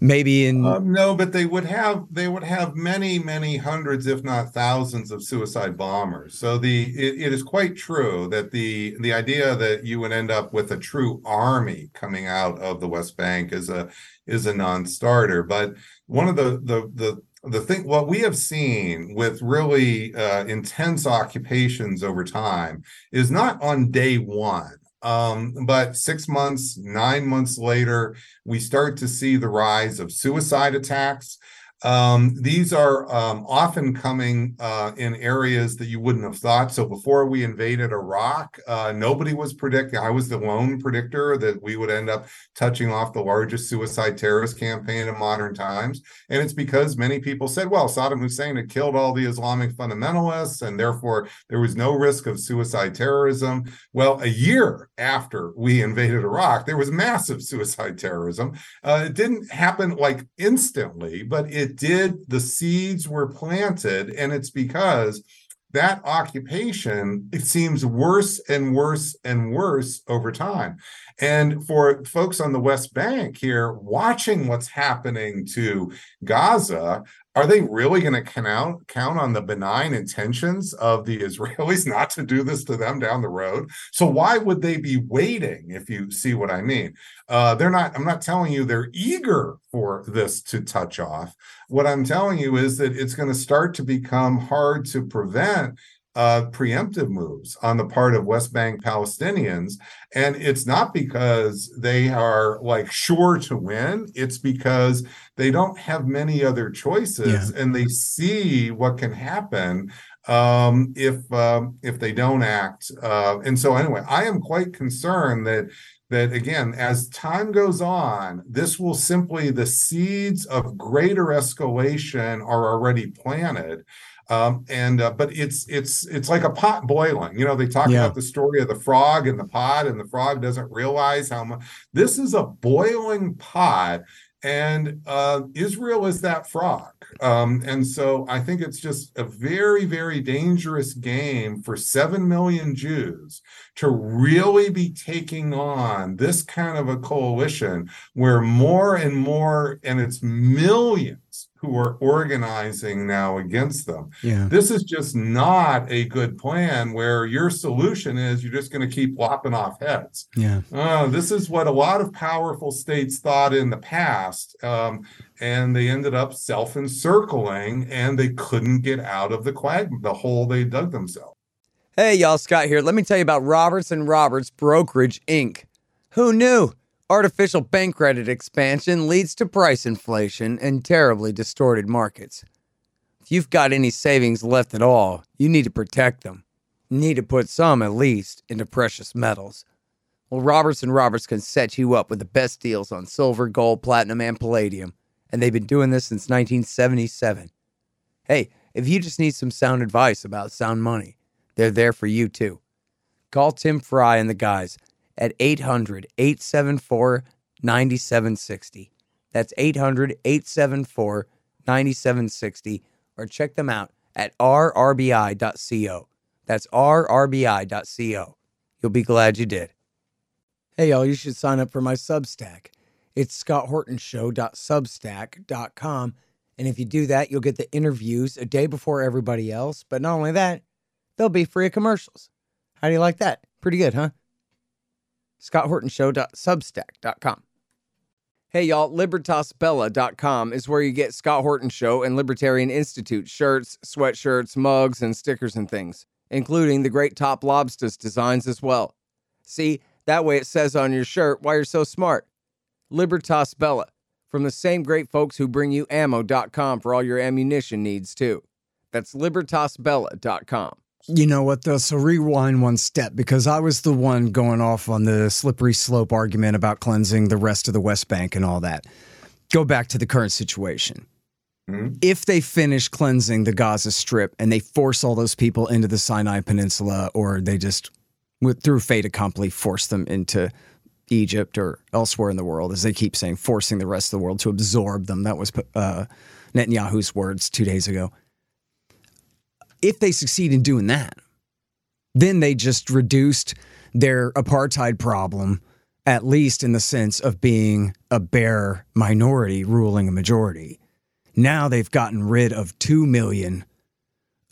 Maybe in um, no, but they would have they would have many many hundreds, if not thousands, of suicide bombers. So the it, it is quite true that the the idea that you would end up with a true army coming out of the West Bank is a is a non-starter. But one of the the the the thing what we have seen with really uh, intense occupations over time is not on day one um, but six months nine months later we start to see the rise of suicide attacks um, these are um, often coming uh, in areas that you wouldn't have thought. So before we invaded Iraq, uh, nobody was predicting. I was the lone predictor that we would end up touching off the largest suicide terrorist campaign in modern times. And it's because many people said, well, Saddam Hussein had killed all the Islamic fundamentalists, and therefore there was no risk of suicide terrorism. Well, a year after we invaded Iraq, there was massive suicide terrorism. Uh, it didn't happen like instantly, but it did, the seeds were planted, and it's because that occupation it seems worse and worse and worse over time. And for folks on the west bank here watching what's happening to gaza are they really going to count count on the benign intentions of the Israelis (laughs) not to do this to them down the road? So why would they be waiting? If you see what I mean, uh, they're not. I'm not telling you they're eager for this to touch off. What I'm telling you is that it's going to start to become hard to prevent uh, preemptive moves on the part of West Bank Palestinians. And it's not because they are like sure to win, it's because they don't have many other choices yeah. and they see what can happen um, if um, if they don't act. Uh, and so anyway, I am quite concerned that that again, as time goes on, this will simply the seeds of greater escalation are already planted. Um, and uh, but it's it's it's like a pot boiling. You know, they talk yeah. about the story of the frog in the pot, and the frog doesn't realize how much. This is a boiling pot, and uh, Israel is that frog. Um, and so I think it's just a very, very dangerous game for 7 million Jews to really be taking on this kind of a coalition where more and more, and it's millions who are organizing now against them. Yeah. This is just not a good plan where your solution is you're just going to keep lopping off heads. Yeah. Uh, this is what a lot of powerful states thought in the past. Um, and they ended up self encircling and they couldn't get out of the quag, the hole they dug themselves. Hey, y'all, Scott here. Let me tell you about Roberts and Roberts Brokerage Inc. Who knew? Artificial bank credit expansion leads to price inflation and terribly distorted markets. If you've got any savings left at all, you need to protect them. You need to put some, at least, into precious metals. Well, Roberts and Roberts can set you up with the best deals on silver, gold, platinum, and palladium, and they've been doing this since 1977. Hey, if you just need some sound advice about sound money, they're there for you too. Call Tim Fry and the guys at 800 874 9760. That's 800 874 9760. Or check them out at rrbi.co. That's rrbi.co. You'll be glad you did. Hey, y'all, you should sign up for my Substack. It's scotthortonshow.substack.com. And if you do that, you'll get the interviews a day before everybody else. But not only that, they'll be free of commercials. How do you like that? Pretty good, huh? scotthortonshow.substack.com. Hey y'all, libertasbella.com is where you get Scott Horton Show and Libertarian Institute shirts, sweatshirts, mugs, and stickers and things, including the great Top Lobsters designs as well. See, that way it says on your shirt why you're so smart. Libertas Bella, from the same great folks who bring you ammo.com for all your ammunition needs too. That's libertasbella.com. You know what, though? So rewind one step because I was the one going off on the slippery slope argument about cleansing the rest of the West Bank and all that. Go back to the current situation. Mhm. If they finish cleansing the Gaza Strip and they force all those people into the Sinai Peninsula, or they just, with, through fait accompli, force them into Egypt or elsewhere in the world, as they keep saying, forcing the rest of the world to absorb them. That was uh, Netanyahu's words two days ago if they succeed in doing that, then they just reduced their apartheid problem, at least in the sense of being a bare minority ruling a majority. Now they've gotten rid of 2 million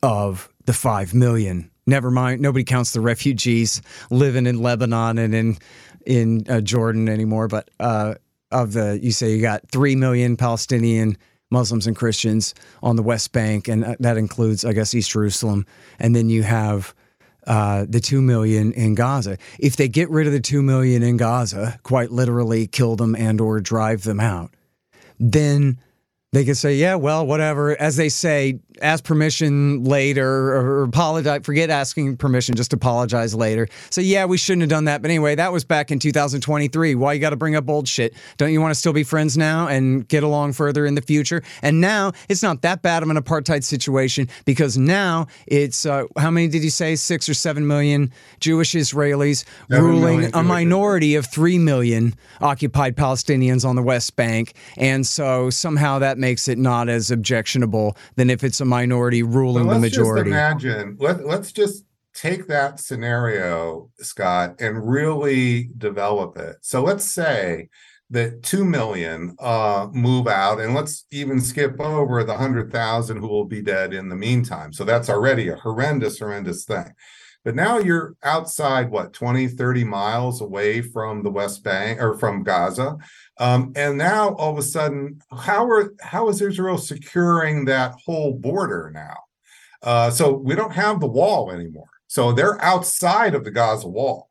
of the 5 million. Never mind, nobody counts the refugees living in Lebanon and in in uh, Jordan anymore, but uh, of the you say you got 3 million Palestinian Muslims and Christians on the West Bank, and uh, that includes, I guess, East Jerusalem. And then you have uh, the 2 million in Gaza. If they get rid of the 2 million in Gaza, quite literally kill them and or drive them out, then they can say, yeah, well, whatever. As they say, ask permission later or apologize. Forget asking permission, just apologize later. So, yeah, we shouldn't have done that. But anyway, that was back in 2023. Why you got to bring up old shit? Don't you want to still be friends now and get along further in the future? And now it's not that bad of an apartheid situation because now it's, uh, how many did you say? Six or seven million Jewish Israelis Seven ruling a minority of 3 million occupied Palestinians on the West Bank. And so somehow that makes it not as objectionable than if it's a minority ruling the let's majority. Just imagine. Let, let's just take that scenario, Scott, and really develop it. So let's say that 2 million uh, move out, and let's even skip over the 100,000 who will be dead in the meantime. So that's already a horrendous, horrendous thing. But now you're outside, what, 20, 30 miles away from the West Bank or from Gaza. Um, and now all of a sudden, how are how is Israel securing that whole border now? Uh, so we don't have the wall anymore. So they're outside of the Gaza wall.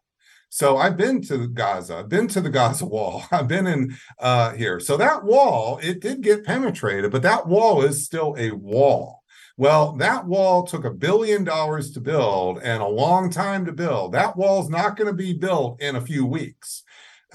So I've been to Gaza. I've been to the (laughs) Gaza wall. I've been in uh, here. So that wall, it did get penetrated, but that wall is still a wall. Well, that wall took a billion dollars to build and a long time to build. That wall's not going to be built in a few weeks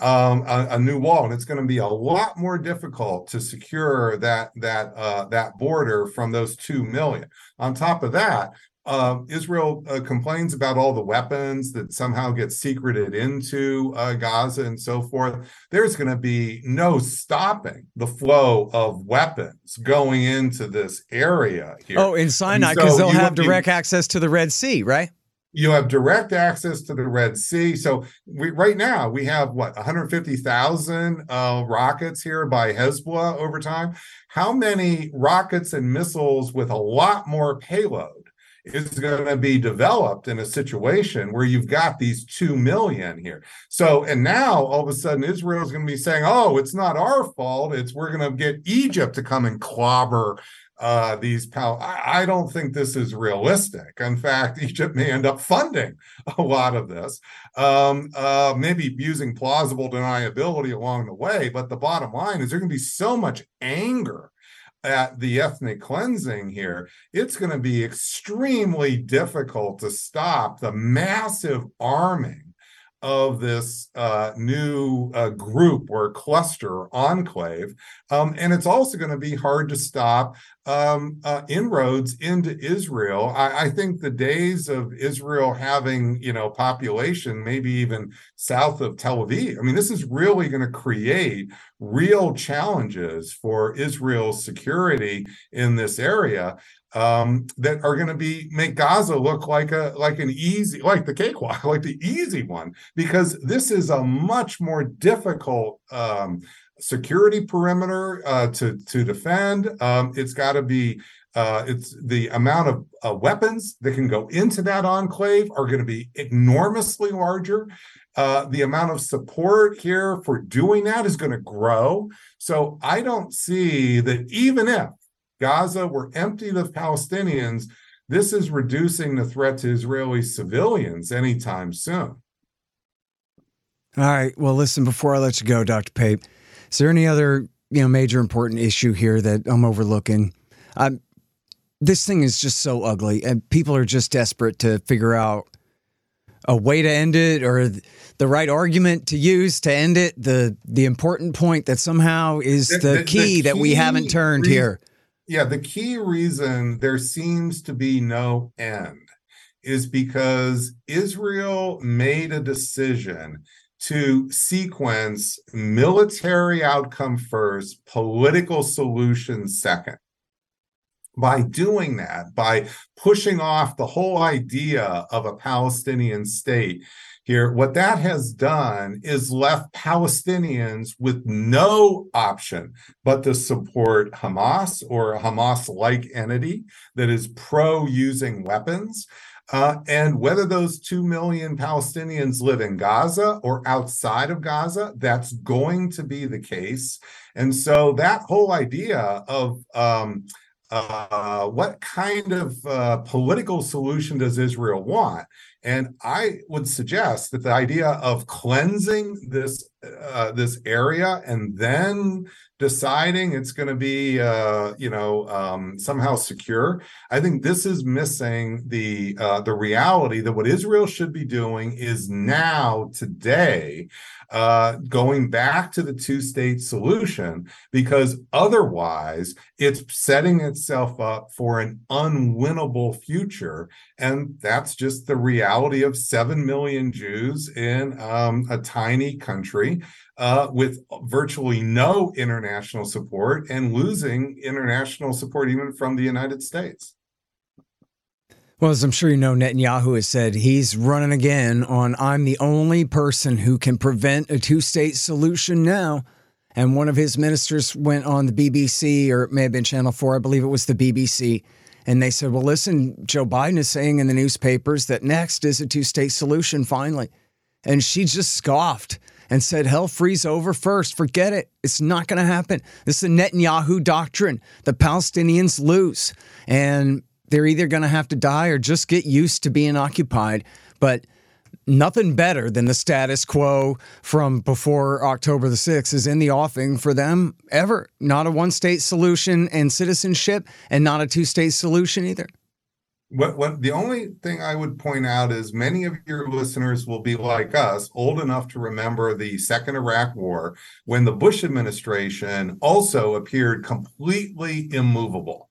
um, a, a, new wall, and it's going to be a lot more difficult to secure that that uh, that border from those two million. On top of that, uh, Israel uh, complains about all the weapons that somehow get secreted into uh, Gaza and so forth. There's going to be no stopping the flow of weapons going into this area here. Oh, in Sinai, because so they'll have direct access to the Red Sea, right? You have direct access to the Red Sea. So we, right now we have what 150,000 uh, rockets here by Hezbollah over time. How many rockets and missiles with a lot more payload is going to be developed in a situation where you've got these 2 million here. So, and now all of a sudden Israel is going to be saying, oh, it's not our fault. It's we're going to get Egypt to come and clobber uh, these pal- I, I, don't think this is realistic. In fact, (laughs) Egypt may end up funding a lot of this, um, uh, maybe using plausible deniability along the way. But the bottom line is there's going to be so much anger at the ethnic cleansing here, it's going to be extremely difficult to stop the massive arming of this uh, new uh, group or cluster enclave. Um, and it's also going to be hard to stop um, uh, inroads into Israel. I, I, think the days of Israel having, you know, population maybe even south of Tel Aviv. I mean, this is really going to create real challenges for Israel's security in this area um, that are going to be make Gaza look like a like an easy like the cakewalk, (laughs) like the easy one, because this is a much more difficult um, security perimeter uh, to to defend. Um, it's got to be uh, it's the amount of uh, weapons that can go into that enclave are going to be enormously larger. Uh, the amount of support here for doing that is going to grow. So I don't see that even if Gaza were emptied of Palestinians, this is reducing the threat to Israeli civilians anytime soon. All right. Well, listen, before I let you go, Dr. Pape, is there any other you know major important issue here that I'm overlooking? Um, this thing is just so ugly, and people are just desperate to figure out a way to end it or the right argument to use to end it. The the important point that somehow is the, the, key, the key that we haven't turned here yeah, the key reason there seems to be no end is because Israel made a decision to sequence military outcome first, political solution second. By doing that, by pushing off the whole idea of a Palestinian state, here, what that has done is left Palestinians with no option but to support Hamas or a Hamas like entity that is pro using weapons. Uh, and whether those 2 million Palestinians live in Gaza or outside of Gaza, that's going to be the case. And so that whole idea of um, uh, what kind of uh, political solution does Israel want? And I would suggest that the idea of cleansing this uh, this area and then deciding it's going to be uh, you know um, somehow secure, I think this is missing the uh, the reality that what Israel should be doing is now today uh, going back to the two state solution because otherwise it's setting itself up for an unwinnable future. And that's just the reality of 7 million Jews in um, a tiny country uh, with virtually no international support and losing international support even from the United States. Well, as I'm sure you know, Netanyahu has said he's running again on I'm the only person who can prevent a two state solution now. And one of his ministers went on the BBC, or it may have been Channel 4, I believe it was the BBC. And they said, well, listen, Joe Biden is saying in the newspapers that next is a two state solution finally. And she just scoffed and said, hell freeze over first. Forget it. It's not going to happen. This is the Netanyahu doctrine. The Palestinians lose. And they're either going to have to die or just get used to being occupied. But nothing better than the status quo from before October the 6th is in the offing for them ever. Not a one state solution and citizenship, and not a two state solution either. What, what the only thing I would point out is many of your listeners will be like us, old enough to remember the second Iraq war when the Bush administration also appeared completely immovable.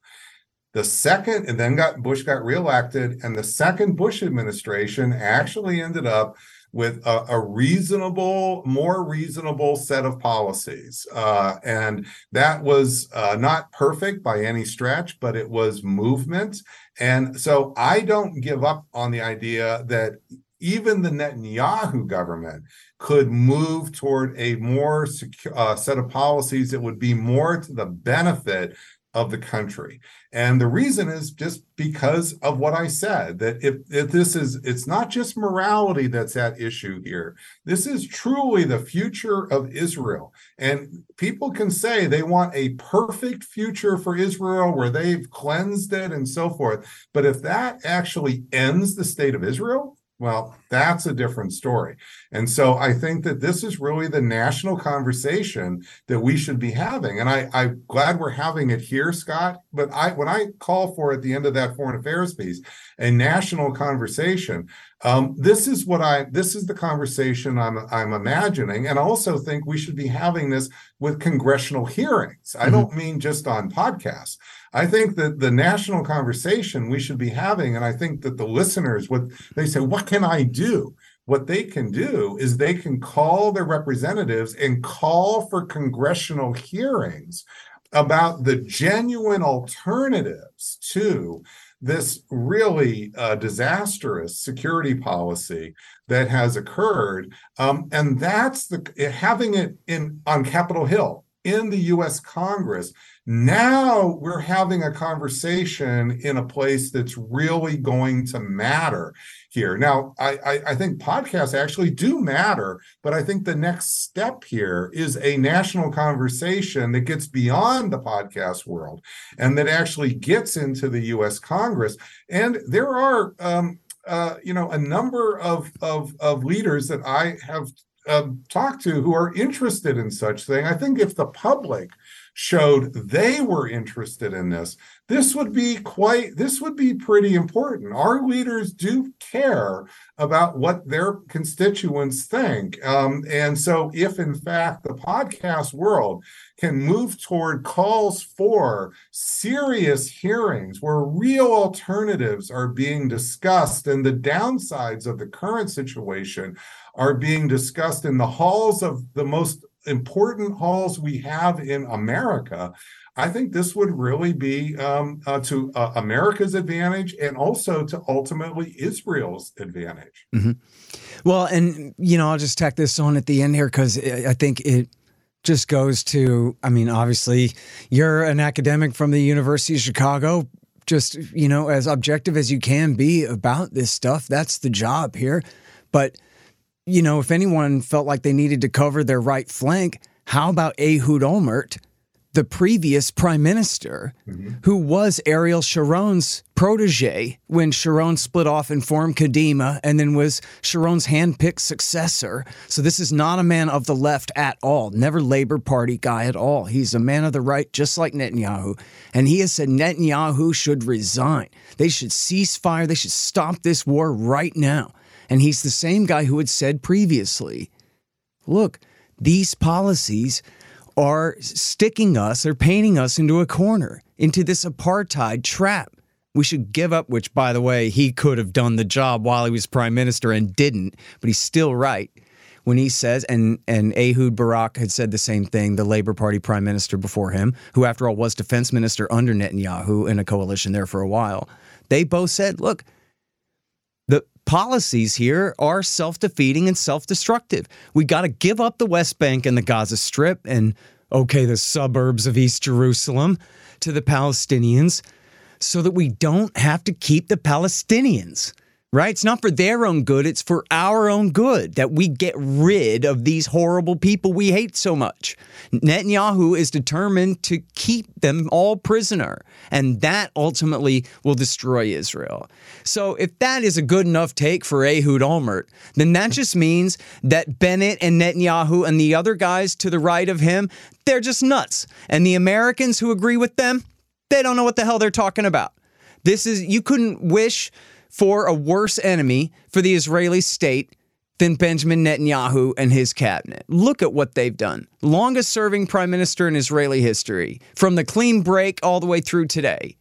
The second, and then got Bush got reelected, and the second Bush administration actually ended up with a, a, reasonable, more reasonable set of policies. Uh, and that was uh, not perfect by any stretch, but it was movement. And so I don't give up on the idea that even the Netanyahu government could move toward a more secure uh, set of policies that would be more to the benefit of the country. And the reason is just because of what I said that if, if this is, it's not just morality that's at issue here. This is truly the future of Israel. And people can say they want a perfect future for Israel where they've cleansed it and so forth. But if that actually ends the state of Israel, well, that's a different story. And so I think that this is really the national conversation that we should be having. And I, I'm glad we're having it here, Scott. But I when I call for at the end of that foreign affairs piece, a national conversation, um, this is what I this is the conversation I'm I'm imagining. And I also think we should be having this with congressional hearings. I mm-hmm. don't mean just on podcasts. I think that the national conversation we should be having, and I think that the listeners, what they say, what can I do? What they can do is they can call their representatives and call for congressional hearings about the genuine alternatives to this really uh, disastrous security policy that has occurred, um, and that's the having it in on Capitol Hill in the U.S. Congress now we're having a conversation in a place that's really going to matter here. Now, I, I, I, think podcasts actually do matter, but I think the next step here is a national conversation that gets beyond the podcast world and that actually gets into the US Congress. And there are um, uh, you know, a number of, of, of leaders that I have talked to who are interested in such thing. I think if the public showed they were interested in this, this would be quite, this would be pretty important. Our leaders do care about what their constituents think. Um, and so, if in fact the podcast world can move toward calls for serious hearings where real alternatives are being discussed and the downsides of the current situation are being discussed in the halls of the most important halls we have in America, I think this would really be um, uh, to uh, America's advantage and also to ultimately Israel's advantage. Mm-hmm. Well, and, you know, I'll just tack this on at the end here because I think it just goes to, I mean, obviously, you're an academic from the University of Chicago. Just, you know, as objective as you can be about this stuff. That's the job here. But you know, if anyone felt like they needed to cover their right flank, how about Ehud Olmert, the previous prime minister, mm-hmm. who was Ariel Sharon's protege when Sharon split off and formed Kadima and then was Sharon's handpicked successor. So this is not a man of the left at all, never Labor Party guy at all. He's a man of the right, just like Netanyahu. And he has said Netanyahu should resign. They should cease fire. They should stop this war right now. And he's the same guy who had said previously look, these policies are sticking us, they're painting us into a corner, into this apartheid trap. We should give up, which, by the way, he could have done the job while he was prime minister and didn't, but he's still right when he says, and, and Ehud Barak had said the same thing, the Labor Party prime minister before him, who, after all, was defense minister under Netanyahu in a coalition there for a while. They both said, look, policies here are self defeating and self destructive. We got to give up the West Bank and the Gaza Strip and, okay, the suburbs of East Jerusalem to the Palestinians so that we don't have to keep the Palestinians right? It's not for their own good, it's for our own good that we get rid of these horrible people we hate so much. Netanyahu is determined to keep them all prisoner, and that ultimately will destroy Israel. So, if that is a good enough take for Ehud Olmert, then that just means that Bennett and Netanyahu and the other guys to the right of him, they're just nuts. And the Americans who agree with them, they don't know what the hell they're talking about. This is, you couldn't wish for a worse enemy for the Israeli state than Benjamin Netanyahu and his cabinet. Look at what they've done. Longest serving prime minister in Israeli history, from the clean break all the way through today.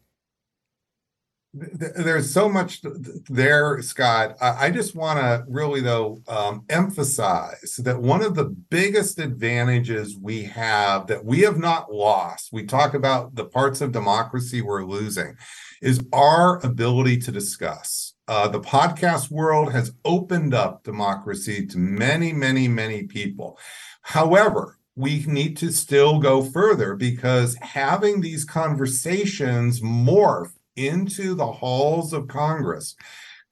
there's so much there, Scott. I just want to really, though, um, emphasize that one of the biggest advantages we have that we have not lost, we talk about the parts of democracy we're losing, is our ability to discuss. Uh, the podcast world has opened up democracy to many, many, many people. However, we need to still go further because having these conversations morph into the halls of Congress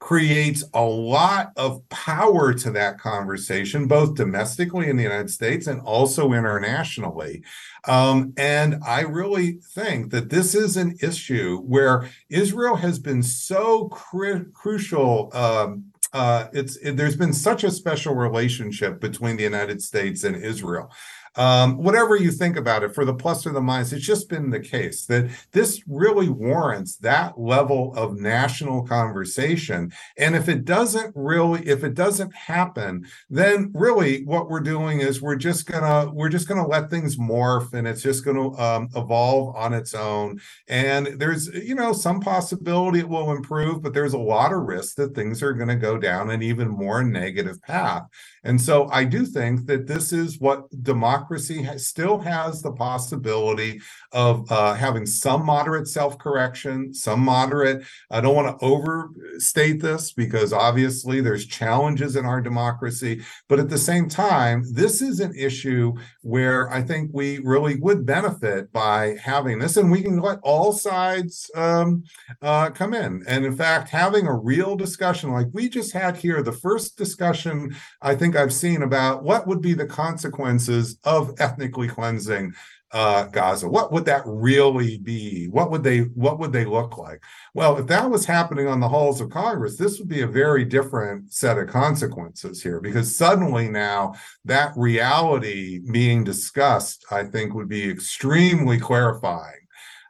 creates a lot of power to that conversation, both domestically in the United States and also internationally. Um, and I really think that this is an issue where Israel has been so cri- crucial. Um, uh, it's it, there's been such a special relationship between the United States and Israel um, whatever you think about it, for the plus or the minus, it's just been the case that this really warrants that level of national conversation. And if it doesn't really, if it doesn't happen, then really what we're doing is we're just gonna we're just gonna let things morph, and it's just gonna um, evolve on its own. And there's you know some possibility it will improve, but there's a lot of risk that things are going to go down an even more negative path. And so I do think that this is what democracy has, still has the possibility of uh, having some moderate self correction, some moderate. I don't want to overstate this because obviously there's challenges in our democracy. But at the same time, this is an issue where I think we really would benefit by having this, and we can let all sides um, uh, come in. And in fact, having a real discussion like we just had here, the first discussion I think I've seen about what would be the consequences of ethnically cleansing uh, Gaza. What would that really be? What would they What would they look like? Well, if that was happening on the halls of Congress, this would be a very different set of consequences here, because suddenly now that reality being discussed, I think, would be extremely clarifying.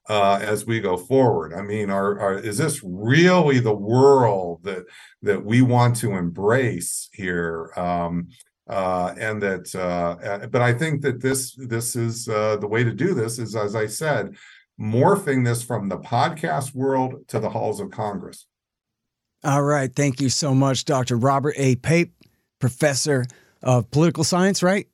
Uh, as we go forward. I mean, are, are, is this really the world that that we want to embrace here? Um, uh, and that, uh, but I think that this this is uh, the way to do this is, as I said, morphing this from the podcast world to the halls of Congress. All right, thank you so much, Dr. Robert A. Pape, professor of political science. Right?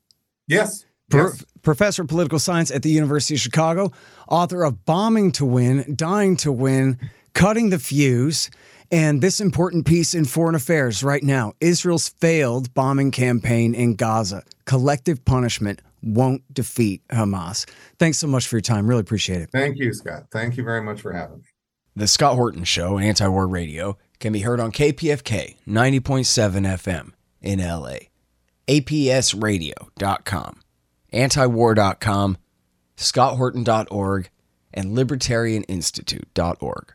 Yes. Pro- yes. Professor of political science at the University of Chicago, author of Bombing to Win, Dying to Win, Cutting the Fuse, and this important piece in foreign affairs right now Israel's failed bombing campaign in Gaza. Collective punishment won't defeat Hamas. Thanks so much for your time. Really appreciate it. Thank you, Scott. Thank you very much for having me. The Scott Horton Show, Anti War Radio, can be heard on KPFK 90.7 FM in LA, APSradio.com antiwar.com, scotthorton.org, and libertarianinstitute.org.